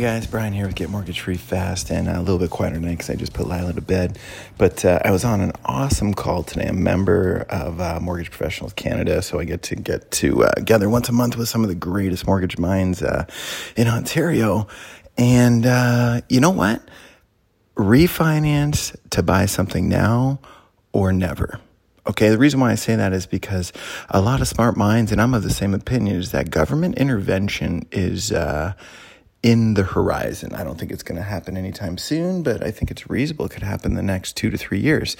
guys, Brian here with Get Mortgage Free Fast, and a little bit quieter tonight because I just put Lila to bed. But uh, I was on an awesome call today. a member of uh, Mortgage Professionals Canada, so I get to get to uh, gather once a month with some of the greatest mortgage minds uh, in Ontario. And uh, you know what? Refinance to buy something now or never. Okay, the reason why I say that is because a lot of smart minds, and I'm of the same opinion, is that government intervention is uh, in the horizon. I don't think it's going to happen anytime soon, but I think it's reasonable it could happen the next two to three years.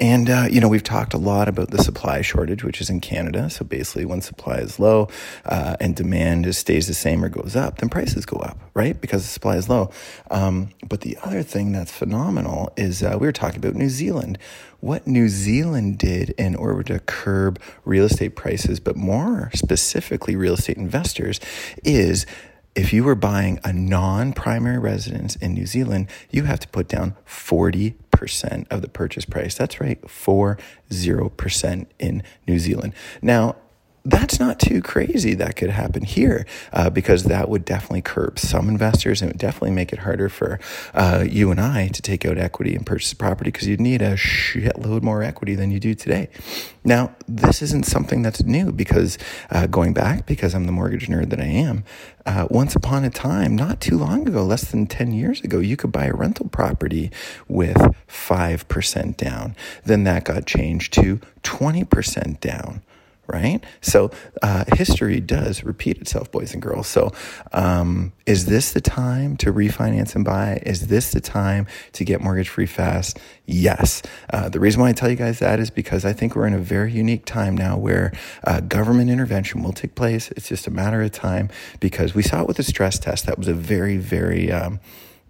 And, uh, you know, we've talked a lot about the supply shortage, which is in Canada. So basically, when supply is low uh, and demand stays the same or goes up, then prices go up, right? Because the supply is low. Um, but the other thing that's phenomenal is uh, we were talking about New Zealand. What New Zealand did in order to curb real estate prices, but more specifically, real estate investors, is if you were buying a non primary residence in New Zealand, you have to put down 40% of the purchase price. That's right, 40% in New Zealand. Now, that's not too crazy that could happen here uh, because that would definitely curb some investors and it would definitely make it harder for uh, you and I to take out equity and purchase property because you'd need a shitload more equity than you do today. Now, this isn't something that's new because uh, going back, because I'm the mortgage nerd that I am, uh, once upon a time, not too long ago, less than 10 years ago, you could buy a rental property with 5% down. Then that got changed to 20% down right? So uh, history does repeat itself, boys and girls. So um, is this the time to refinance and buy? Is this the time to get mortgage free fast? Yes. Uh, the reason why I tell you guys that is because I think we're in a very unique time now where uh, government intervention will take place. It's just a matter of time because we saw it with the stress test. That was a very, very um,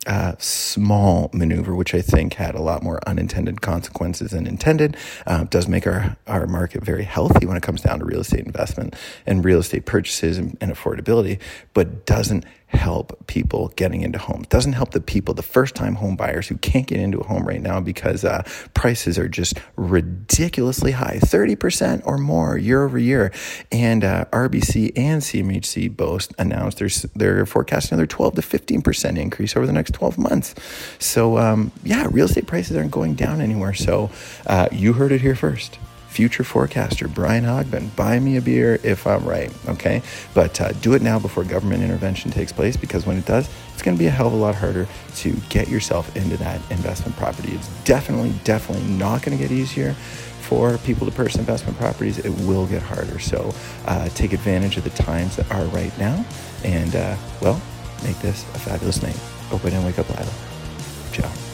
uh, small maneuver, which I think had a lot more unintended consequences than intended. Uh, does make our, our market very healthy when it comes down to real estate investment and real estate purchases and, and affordability, but doesn't help people getting into homes. Doesn't help the people, the first time home buyers who can't get into a home right now because uh, prices are just ridiculously high 30% or more year over year. And uh, RBC and CMHC both announced they're, they're forecasting another 12 to 15% increase over the next 12 months. So, um, yeah, real estate prices aren't going down anywhere. So, uh, you heard it here first future forecaster Brian Hogman. Buy me a beer if I'm right, okay? But uh, do it now before government intervention takes place because when it does, it's going to be a hell of a lot harder to get yourself into that investment property. It's definitely, definitely not going to get easier for people to purchase investment properties. It will get harder. So uh, take advantage of the times that are right now and, uh, well, make this a fabulous night. Open and wake up, Lila.